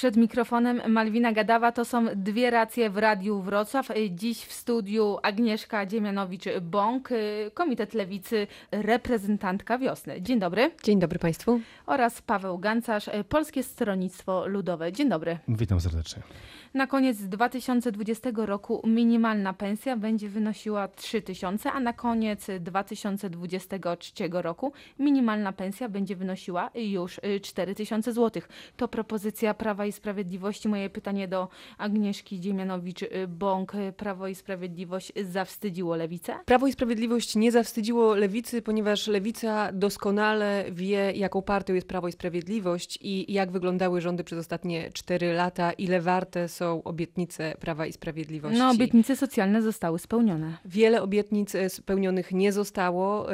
Przed mikrofonem Malwina Gadawa. To są dwie racje w Radiu Wrocław. Dziś w studiu Agnieszka Dziemianowicz-Bąk, Komitet Lewicy, reprezentantka wiosny. Dzień dobry. Dzień dobry Państwu. Oraz Paweł Gancarz, Polskie Stronnictwo Ludowe. Dzień dobry. Witam serdecznie. Na koniec 2020 roku minimalna pensja będzie wynosiła 3000, a na koniec 2023 roku minimalna pensja będzie wynosiła już 4000 zł. To propozycja Prawa i Sprawiedliwości. Moje pytanie do Agnieszki Dziemianowicz-Bąk. Prawo i Sprawiedliwość zawstydziło lewicę? Prawo i Sprawiedliwość nie zawstydziło lewicy, ponieważ lewica doskonale wie, jaką partią jest Prawo i Sprawiedliwość i jak wyglądały rządy przez ostatnie 4 lata, ile warte są są obietnice Prawa i Sprawiedliwości. No, obietnice socjalne zostały spełnione. Wiele obietnic e, spełnionych nie zostało.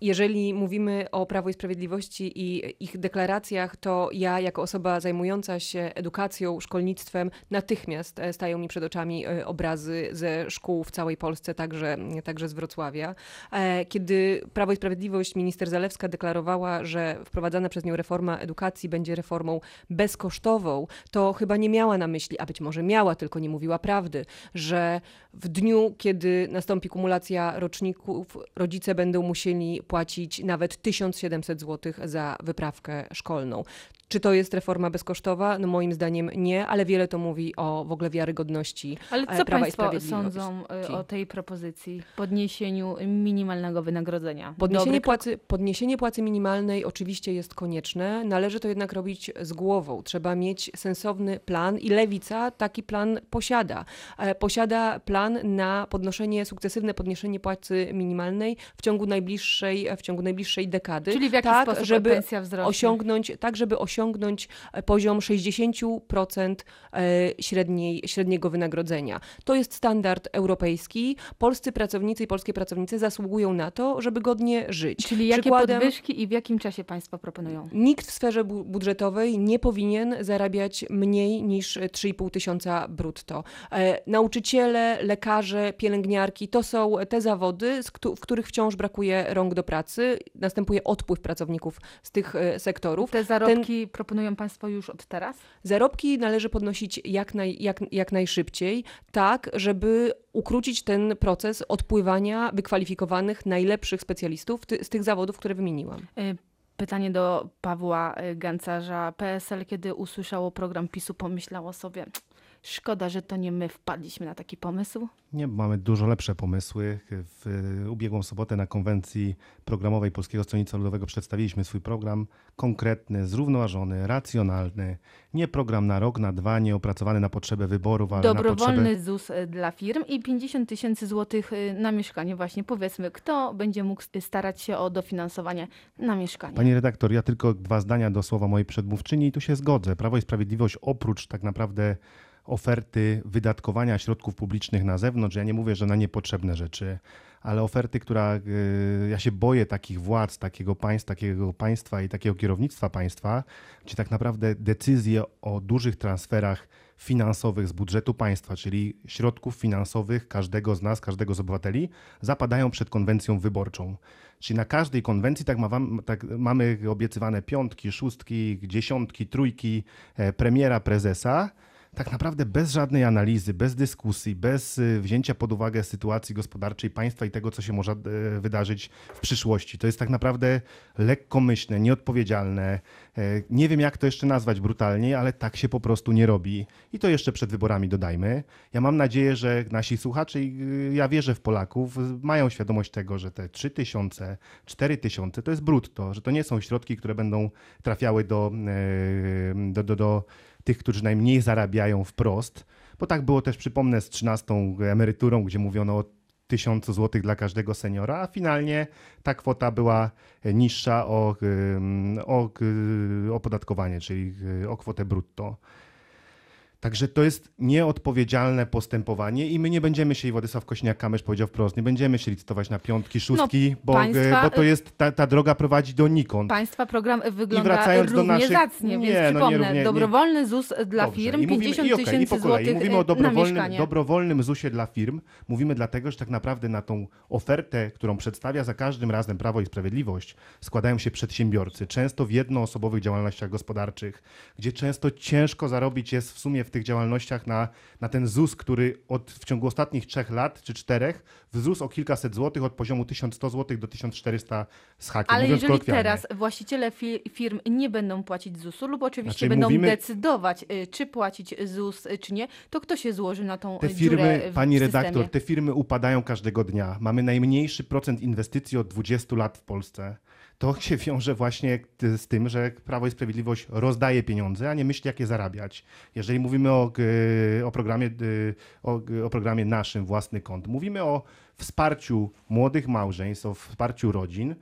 Jeżeli mówimy o Prawo i Sprawiedliwości i ich deklaracjach, to ja, jako osoba zajmująca się edukacją, szkolnictwem, natychmiast e, stają mi przed oczami e, obrazy ze szkół w całej Polsce, także, także z Wrocławia. E, kiedy Prawo i Sprawiedliwość, minister Zalewska deklarowała, że wprowadzana przez nią reforma edukacji będzie reformą bezkosztową, to chyba nie miała na myśli, a być może miała, tylko nie mówiła prawdy, że w dniu, kiedy nastąpi kumulacja roczników, rodzice będą musieli płacić nawet 1700 zł za wyprawkę szkolną. Czy to jest reforma bezkosztowa? No moim zdaniem nie, ale wiele to mówi o w ogóle wiarygodności Ale e, co Prawa Państwo sądzą e, o tej propozycji podniesieniu minimalnego wynagrodzenia? Podniesienie płacy, podniesienie płacy minimalnej oczywiście jest konieczne, należy to jednak robić z głową. Trzeba mieć sensowny plan i Lewica taki plan posiada. E, posiada plan na podnoszenie, sukcesywne podniesienie płacy minimalnej w ciągu najbliższej, w ciągu najbliższej dekady. Czyli w jaki tak, sposób żeby pensja wzrośnie? osiągnąć, tak żeby osiągnąć e, poziom 60% e, średniej, średniego wynagrodzenia. To jest standard europejski. Polscy pracownicy i polskie pracownice zasługują na to, żeby godnie żyć. Czyli jakie Przykładem, podwyżki i w jakim czasie Państwo proponują? Nikt w sferze bu budżetowej nie powinien zarabiać mniej niż 3,5 tysiąca brutto. E, nauczyciele, lekarze, pielęgniarki to są te zawody, w których wciąż brakuje rąk do pracy. Następuje odpływ pracowników z tych e, sektorów. Te zarobki Ten, proponują Państwo już od teraz? Zarobki należy podnosić jak, naj, jak, jak najszybciej, tak, żeby ukrócić ten proces odpływania wykwalifikowanych, najlepszych specjalistów ty, z tych zawodów, które wymieniłam. Y, pytanie do Pawła y, Gancarza. PSL, kiedy usłyszało program PiSu, pomyślało sobie, Szkoda, że to nie my wpadliśmy na taki pomysł. Nie, mamy dużo lepsze pomysły. W ubiegłą sobotę na konwencji programowej Polskiego Stronnictwa Ludowego przedstawiliśmy swój program konkretny, zrównoważony, racjonalny. Nie program na rok, na dwa, nie opracowany na potrzebę wyborów, ale Dobrowolny na potrzebę... ZUS e, dla firm i 50 tysięcy złotych e, na mieszkanie. Właśnie powiedzmy, kto będzie mógł starać się o dofinansowanie na mieszkanie? Pani redaktor, ja tylko dwa zdania do słowa mojej przedmówczyni i tu się zgodzę. Prawo i Sprawiedliwość oprócz tak naprawdę oferty wydatkowania środków publicznych na zewnątrz. Ja nie mówię, że na niepotrzebne rzeczy, ale oferty, która y, ja się boję takich władz, takiego państwa, takiego państwa i takiego kierownictwa państwa, gdzie tak naprawdę decyzje o dużych transferach finansowych z budżetu państwa, czyli środków finansowych każdego z nas, każdego z obywateli, zapadają przed konwencją wyborczą. Czyli na każdej konwencji tak, ma, tak mamy obiecywane piątki, szóstki, dziesiątki, trójki e, premiera, prezesa tak naprawdę bez żadnej analizy, bez dyskusji, bez y, wzięcia pod uwagę sytuacji gospodarczej państwa i tego, co się może e, wydarzyć w przyszłości. To jest tak naprawdę lekkomyślne, nieodpowiedzialne. E, nie wiem, jak to jeszcze nazwać brutalnie, ale tak się po prostu nie robi. I to jeszcze przed wyborami dodajmy. Ja mam nadzieję, że nasi słuchacze, y, ja wierzę w Polaków, mają świadomość tego, że te 3 tysiące, 4 tysiące to jest brutto, że to nie są środki, które będą trafiały do, e, do, do, do tych, którzy najmniej zarabiają wprost, bo tak było też, przypomnę, z 13 emeryturą, gdzie mówiono o 1000 zł dla każdego seniora, a finalnie ta kwota była niższa o, o opodatkowanie, czyli o kwotę brutto. Także to jest nieodpowiedzialne postępowanie i my nie będziemy się, i Władysław Kośniak-Kamysz powiedział wprost, nie będziemy się licytować na piątki, szóstki, No, bo, państwa- bo to jest, ta, ta droga prowadzi donikąd. Państwa program wygląda wracając do równie naszych- zacnie, Nie, więc no przypomnę, równie- nie. dobrowolny ZUS dla Dobrze. firm, I mówimy- 50 i okej, i tysięcy złotych Mówimy o na dobrowolnym, dobrowolnym ZUS-ie dla firm. Mówimy dlatego, że tak naprawdę na tą ofertę, którą przedstawia za każdym razem Prawo i Sprawiedliwość, składają się przedsiębiorcy, często w jednoosobowych działalnościach gospodarczych, gdzie często ciężko zarobić jest w sumie w tych działalnościach na, na ten ZUS, który od, w ciągu ostatnich trzech lat czy czterech wzrósł o kilkaset złotych od poziomu 1100 złotych do 1400 z hakiem. Ale mówiąc jeżeli teraz właściciele fi- firm nie będą płacić ZUS-u lub oczywiście Znaczy, będą mówimy- decydować, y, czy płacić ZUS, y, czy nie, to kto się złoży na tą Te firmy, pani redaktor, te firmy upadają każdego dnia. Mamy najmniejszy procent inwestycji od 20 lat w Polsce. To się wiąże właśnie t- z tym, że Prawo i Sprawiedliwość rozdaje pieniądze, a nie myśli, jak je zarabiać. Jeżeli mówimy o, o, programie, o, o programie naszym, własny kąt, mówimy o wsparciu młodych małżeństw, o wsparciu rodzin, e,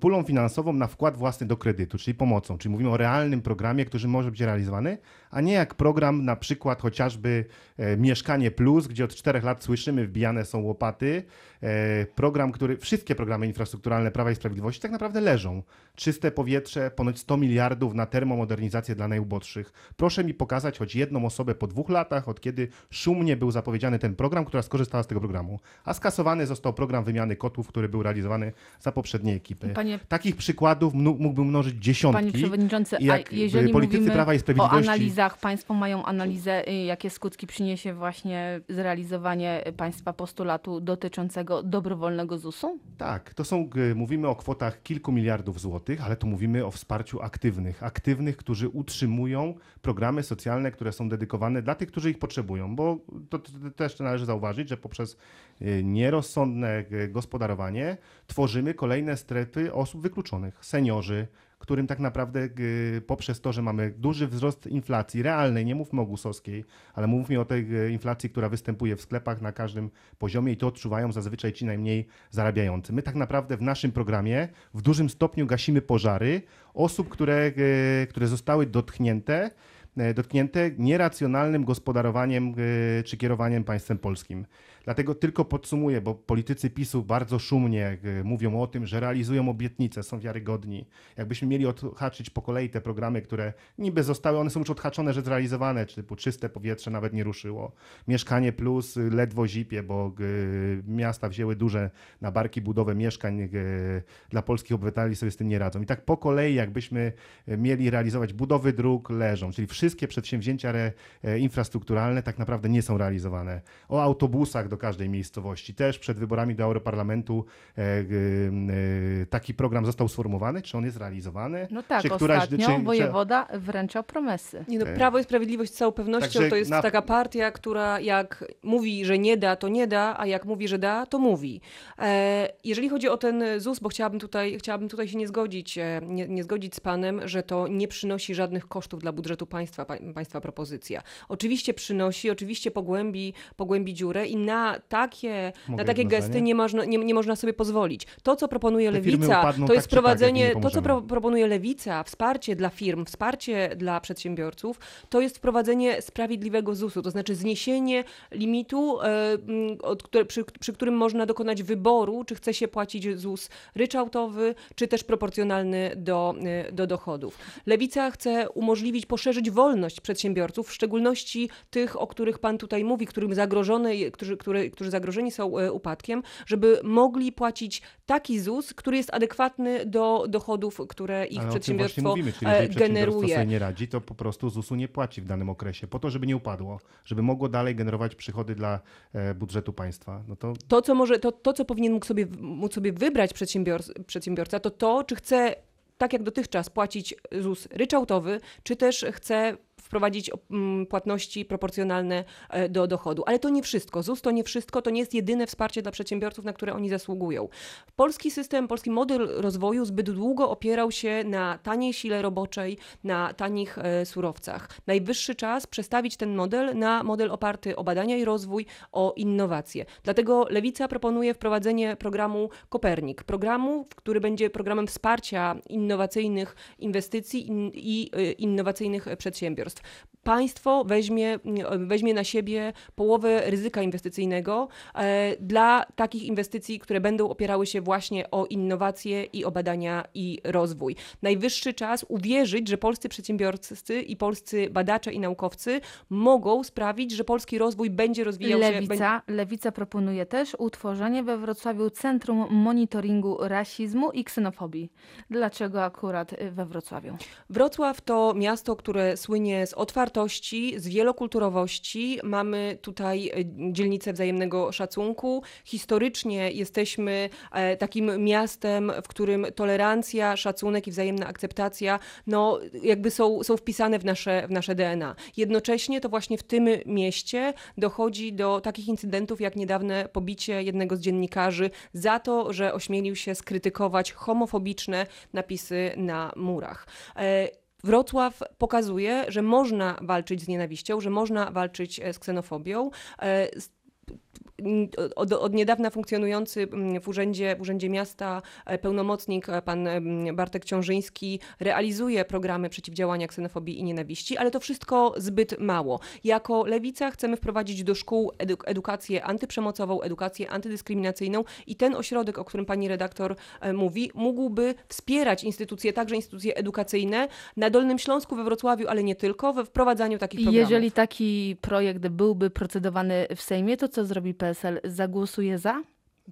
pulą finansową na wkład własny do kredytu, czyli pomocą. Czyli mówimy o realnym programie, który może być realizowany, a nie jak program na przykład chociażby e, Mieszkanie Plus, gdzie od czterech lat słyszymy, wbijane są łopaty. E, program, który, wszystkie programy infrastrukturalne Prawa i Sprawiedliwości tak naprawdę leżą. Czyste powietrze, ponoć 100 miliardów na termomodernizację dla najuboższych. Proszę mi pokazać choć jedną osobę po dwóch latach, od kiedy szumnie był zapowiedziany ten program, która skorzystała z tego programu. A skasowany został program wymiany kotłów, który był realizowany za poprzedniej ekipy. Panie, Takich przykładów mógłbym mnożyć dziesiątki. panie przewodniczący, jak a jeżeli politycy mówimy Prawa i o Sprawiedliwości analizach, państwo mają analizę, y, jakie skutki przyniesie właśnie zrealizowanie państwa postulatu dotyczącego dobrowolnego ZUS-u? Tak, to są, mówimy o kwotach kilku miliardów złotych, ale tu mówimy o wsparciu aktywnych. Aktywnych, którzy utrzymują programy socjalne, które są dedykowane dla tych, którzy ich potrzebują, bo to, to, to też należy zauważyć, że poprzez y, nierozsądne y, gospodarowanie tworzymy kolejne strefy osób wykluczonych. Seniorzy, którym tak naprawdę y, poprzez to, że mamy duży wzrost inflacji realnej, nie mówmy o gusowskiej, ale mówmy o tej y, inflacji, która występuje w sklepach na każdym poziomie i to odczuwają zazwyczaj ci najmniej zarabiający. My tak naprawdę w naszym programie w dużym stopniu gasimy pożary osób, które, y, które zostały dotknięte dotknięte nieracjonalnym gospodarowaniem czy kierowaniem państwem polskim. Dlatego tylko podsumuję, bo politycy PiSu bardzo szumnie e, mówią o tym, że realizują obietnice, są wiarygodni. Jakbyśmy mieli odhaczyć po kolei te programy, które niby zostały, one są już odhaczone, że zrealizowane, typu czyste powietrze nawet nie ruszyło. Mieszkanie plus y, ledwo zipie, bo y, miasta wzięły duże na barki budowę mieszkań dla polskich obywateli sobie z tym nie radzą. I tak po kolei, jakbyśmy mieli realizować budowy dróg, leżą, czyli wszystkie przedsięwzięcia e, infrastrukturalne tak naprawdę nie są realizowane. O autobusach do każdej miejscowości. Też przed wyborami do Europarlamentu e, y, taki program został sformułowany. Czy on jest realizowany? No tak, Czy któraś- ostatnio czy- czy- wojewoda wręczał promesy. Nie no, Okej. Prawo i Sprawiedliwość z całą pewnością Także to jest na- taka partia, która jak mówi, że nie da, to nie da, a jak mówi, że da, to mówi. E, jeżeli chodzi o ten ZUS, bo chciałabym tutaj, chciałabym tutaj się nie zgodzić, e, nie, nie zgodzić z panem, że to nie przynosi żadnych kosztów dla budżetu państwa, pa, państwa propozycja. Oczywiście przynosi, oczywiście pogłębi, pogłębi dziurę i na takie, Mogę na takie gesty nie można, nie, nie można sobie pozwolić. To, co proponuje Te Lewica, to tak jest tak, nie to, co pro, proponuje Lewica, wsparcie dla firm, wsparcie dla przedsiębiorców, to jest wprowadzenie sprawiedliwego ZUS-u, to znaczy zniesienie limitu, mm, od, które, przy, przy którym można dokonać wyboru, czy chce się płacić ZUS ryczałtowy, czy też proporcjonalny do, e, do dochodów. Lewica chce umożliwić, poszerzyć wolność przedsiębiorców, w szczególności tych, o których pan tutaj mówi, którym zagrożone, którzy, które, którzy zagrożeni są e, upadkiem, żeby mogli płacić taki ZUS, który jest adekwatny do dochodów, które ich Ale przedsiębiorstwo mówimy, czyli e, jeżeli przedsiębiorstwo generuje. sobie nie radzi, to po prostu ZUS-u nie płaci w danym okresie, po to, żeby nie upadło, żeby mogło dalej generować przychody dla e, budżetu państwa. No to To, co może, to, to, co powinien mógł sobie, móc sobie wybrać przedsiębior- przedsiębiorca, to to, czy chce tak jak dotychczas płacić ZUS ryczałtowy, czy też chce wprowadzić mm, płatności proporcjonalne e, do dochodu. Ale to nie wszystko. ZUS to nie wszystko, to nie jest jedyne wsparcie dla przedsiębiorców, na które oni zasługują. Polski system, polski model rozwoju zbyt długo opierał się na taniej sile roboczej, na tanich e, surowcach. Najwyższy czas przestawić ten model na model oparty o badania i rozwój, o innowacje. Dlatego Lewica proponuje wprowadzenie programu Kopernik, programu, który będzie programem wsparcia innowacyjnych inwestycji in, i e, innowacyjnych przedsiębiorstw. Państw państwo weźmie, weźmie na siebie połowę ryzyka inwestycyjnego e, dla takich inwestycji, które będą opierały się właśnie o innowacje i o badania i rozwój. Najwyższy czas uwierzyć, że polscy przedsiębiorcy i polscy badacze i naukowcy mogą sprawić, że polski rozwój będzie rozwijał Lewica, się. Lewica proponuje też utworzenie we Wrocławiu Centrum Monitoringu Rasizmu i Ksenofobii. Dlaczego akurat we Wrocławiu? Wrocław to miasto, które słynie z otwartości z wielokulturowości. Mamy tutaj e, dzielnicę wzajemnego szacunku. Historycznie jesteśmy e, takim miastem, w którym tolerancja, szacunek i wzajemna akceptacja no, jakby są, są wpisane w nasze, w nasze DNA. Jednocześnie to właśnie w tym mieście dochodzi do takich incydentów, jak niedawne pobicie jednego z dziennikarzy za to, że ośmielił się skrytykować homofobiczne napisy na murach. E, Wrocław pokazuje, że można walczyć z nienawiścią, że można walczyć e, z ksenofobią. Od, od, niedawna funkcjonujący mm, w urzędzie, w urzędzie Miasta e, pełnomocnik, e, pan Bartek Ciążyński, realizuje programy przeciwdziałania ksenofobii i nienawiści, ale to wszystko zbyt mało. Jako Lewica chcemy wprowadzić do szkół eduk edukację antyprzemocową, edukację antydyskryminacyjną i ten ośrodek, o którym pani redaktor e, mówi, mógłby wspierać instytucje, także instytucje edukacyjne na Dolnym Śląsku, we Wrocławiu, ale nie tylko, we wprowadzaniu takich programów. Jeżeli taki projekt byłby procedowany w Sejmie, to co zrobi PSL? Zagłosuje za?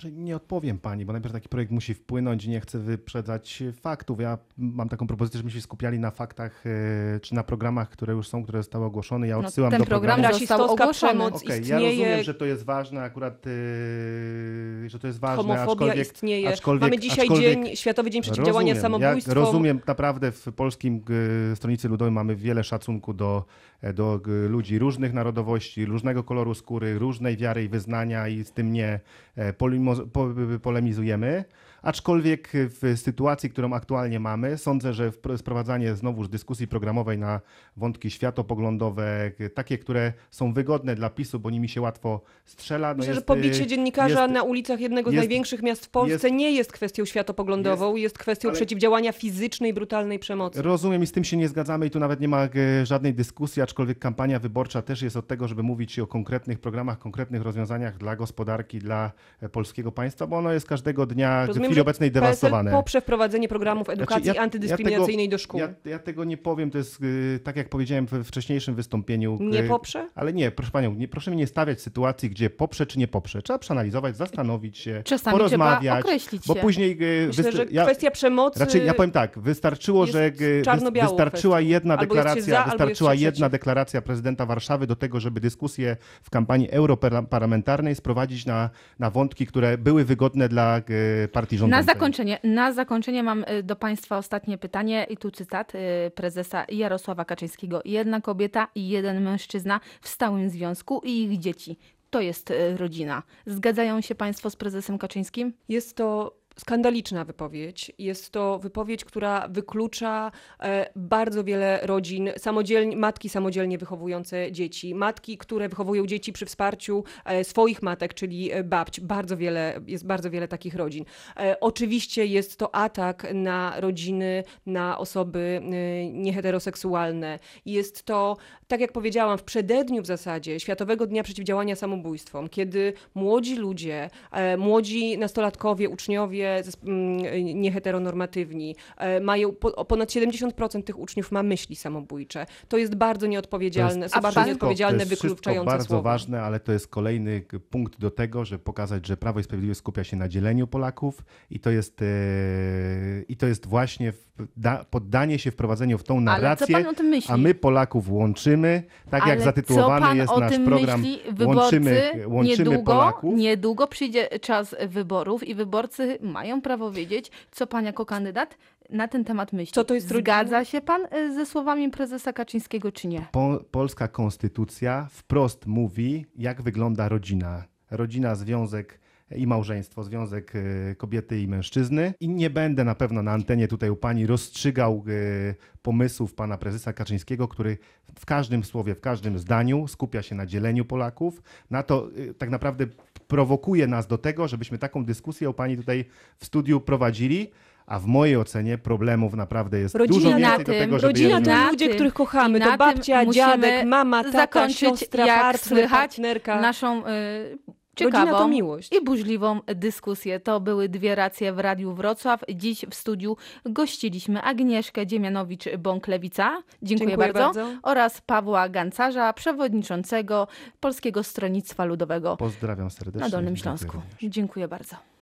Że nie odpowiem pani, bo najpierw taki projekt musi wpłynąć i nie chcę wyprzedzać faktów. Ja mam taką propozycję, żebyśmy się skupiali na faktach e, czy na programach, które już są, które zostały ogłoszone. Ja no, odsyłam ten do program programu. został ogłoszony. Okay, ja rozumiem, że to jest ważne akurat, yy, że to jest ważne, Homofobia aczkolwiek, istnieje. Aczkolwiek, Mamy dzisiaj dzień, Światowy Dzień Przeciwdziałania rozumiem, Samobójstwom. Ja rozumiem, naprawdę w polskim y, Stronnicy Ludowej mamy wiele szacunku do, do ludzi różnych narodowości, różnego koloru skóry, różnej wiary i wyznania i z tym nie e, polimo, po, polemizujemy. Aczkolwiek w sytuacji, którą aktualnie mamy, sądzę, że sprowadzanie znowuż dyskusji programowej na wątki światopoglądowe, takie, które są wygodne dla PiSu, bo nimi się łatwo strzela. No Myślę, jest, że pobicie y, dziennikarza jest, na ulicach jednego z jest, największych miast w Polsce nie jest kwestią światopoglądową, jest, kwestią przeciwdziałania fizycznej, brutalnej przemocy. Rozumiem i z tym się nie zgadzamy i tu nawet nie ma e, żadnej dyskusji, aczkolwiek kampania wyborcza też jest od tego, żeby mówić o konkretnych programach, konkretnych rozwiązaniach dla gospodarki, dla e, polskiego państwa, bo ono jest każdego dnia Rozumiem, chwili obecnej dewastowane. poprze wprowadzenie programów znaczy, edukacji znaczy, ja, antydyskryminacyjnej ja tego, do szkół. Ja, ja, tego nie powiem, to jest y, tak jak powiedziałem we wcześniejszym wystąpieniu. Nie y, poprze? Ale nie, proszę panią, nie, proszę mnie nie stawiać w sytuacji, gdzie poprze czy nie poprze. Trzeba przeanalizować, zastanowić się, Czasami porozmawiać. określić bo się. później... Y, Myślę, że ja, kwestia przemocy Raczej ja powiem tak, wystarczyło, że wystarczyła jedna deklaracja, za, wystarczyła jedna deklaracja prezydenta Warszawy do tego, żeby dyskusję w kampanii europarlamentarnej sprowadzić na, na wątki, które były wygodne dla partii rządzącej. Na zakończenie, na zakończenie mam y, do Państwa ostatnie pytanie i tu cytat y, prezesa Jarosława Kaczyńskiego. Jedna kobieta i jeden mężczyzna w stałym związku i ich dzieci. To jest rodzina. Zgadzają się Państwo z prezesem Kaczyńskim? Jest to skandaliczna wypowiedź. Jest to wypowiedź, która wyklucza e, bardzo wiele rodzin, samodzielnie, matki samodzielnie wychowujące dzieci, matki, które wychowują dzieci przy wsparciu e, swoich matek, czyli e, babć. Bardzo wiele, jest bardzo wiele takich rodzin. Oczywiście jest to atak na rodziny, na osoby nieheteroseksualne. Jest to, tak jak powiedziałam, w przededniu w zasadzie Światowego Dnia Przeciwdziałania Samobójstwom, kiedy młodzi ludzie, młodzi nastolatkowie, uczniowie, ludzie mm, nieheteronormatywni e, mają, ponad 70% tych uczniów ma myśli samobójcze. To jest bardzo nieodpowiedzialne, jest, są bardzo nieodpowiedzialne, to jest wykluczające bardzo słowa. ważne, ale to jest kolejny punkt do tego, żeby pokazać, że Prawo i Sprawiedliwość skupia się na dzieleniu Polaków i to jest, e, i to jest właśnie poddanie się wprowadzeniu w tą narrację, a my Polaków łączymy, tak ale jak zatytułowany jest nasz program Łączymy, łączymy niedługo, Polaków. Niedługo przyjdzie czas wyborów i wyborcy mają prawo wiedzieć, co pan jako kandydat na ten temat myśli. Co to jest Zgadza się pan y, ze słowami prezesa Kaczyńskiego, czy nie? Po, polska konstytucja wprost mówi, jak wygląda rodzina. Rodzina, związek i małżeństwo, związek y, kobiety i mężczyzny. I nie będę na pewno na antenie tutaj u pani rozstrzygał y, pomysłów pana prezesa Kaczyńskiego, który w każdym słowie, w każdym zdaniu skupia się na dzieleniu Polaków. Na to tak naprawdę prowokuje nas do tego, żebyśmy taką dyskusję u pani tutaj w studiu prowadzili a w mojej ocenie problemów naprawdę jest Rodzina dużo na więcej do tym- tego, żeby Rodzina to na ludzie, tym- których kochamy. To babcia, dziadek, mama, tata, zakończyć, siostra, jak partner, słychać, partnerka. naszą y, ciekawą miłość. i burzliwą dyskusję. To były dwie racje w Radiu Wrocław. Dziś w studiu gościliśmy Agnieszkę Dziemianowicz-Bąklewica. Dziękuję, Dziękuję bardzo. bardzo. Oraz Pawła Gancarza, przewodniczącego Polskiego Stronnictwa Ludowego Pozdrawiam serdecznie. na Dolnym Dziękuję Śląsku. również. Dziękuję bardzo.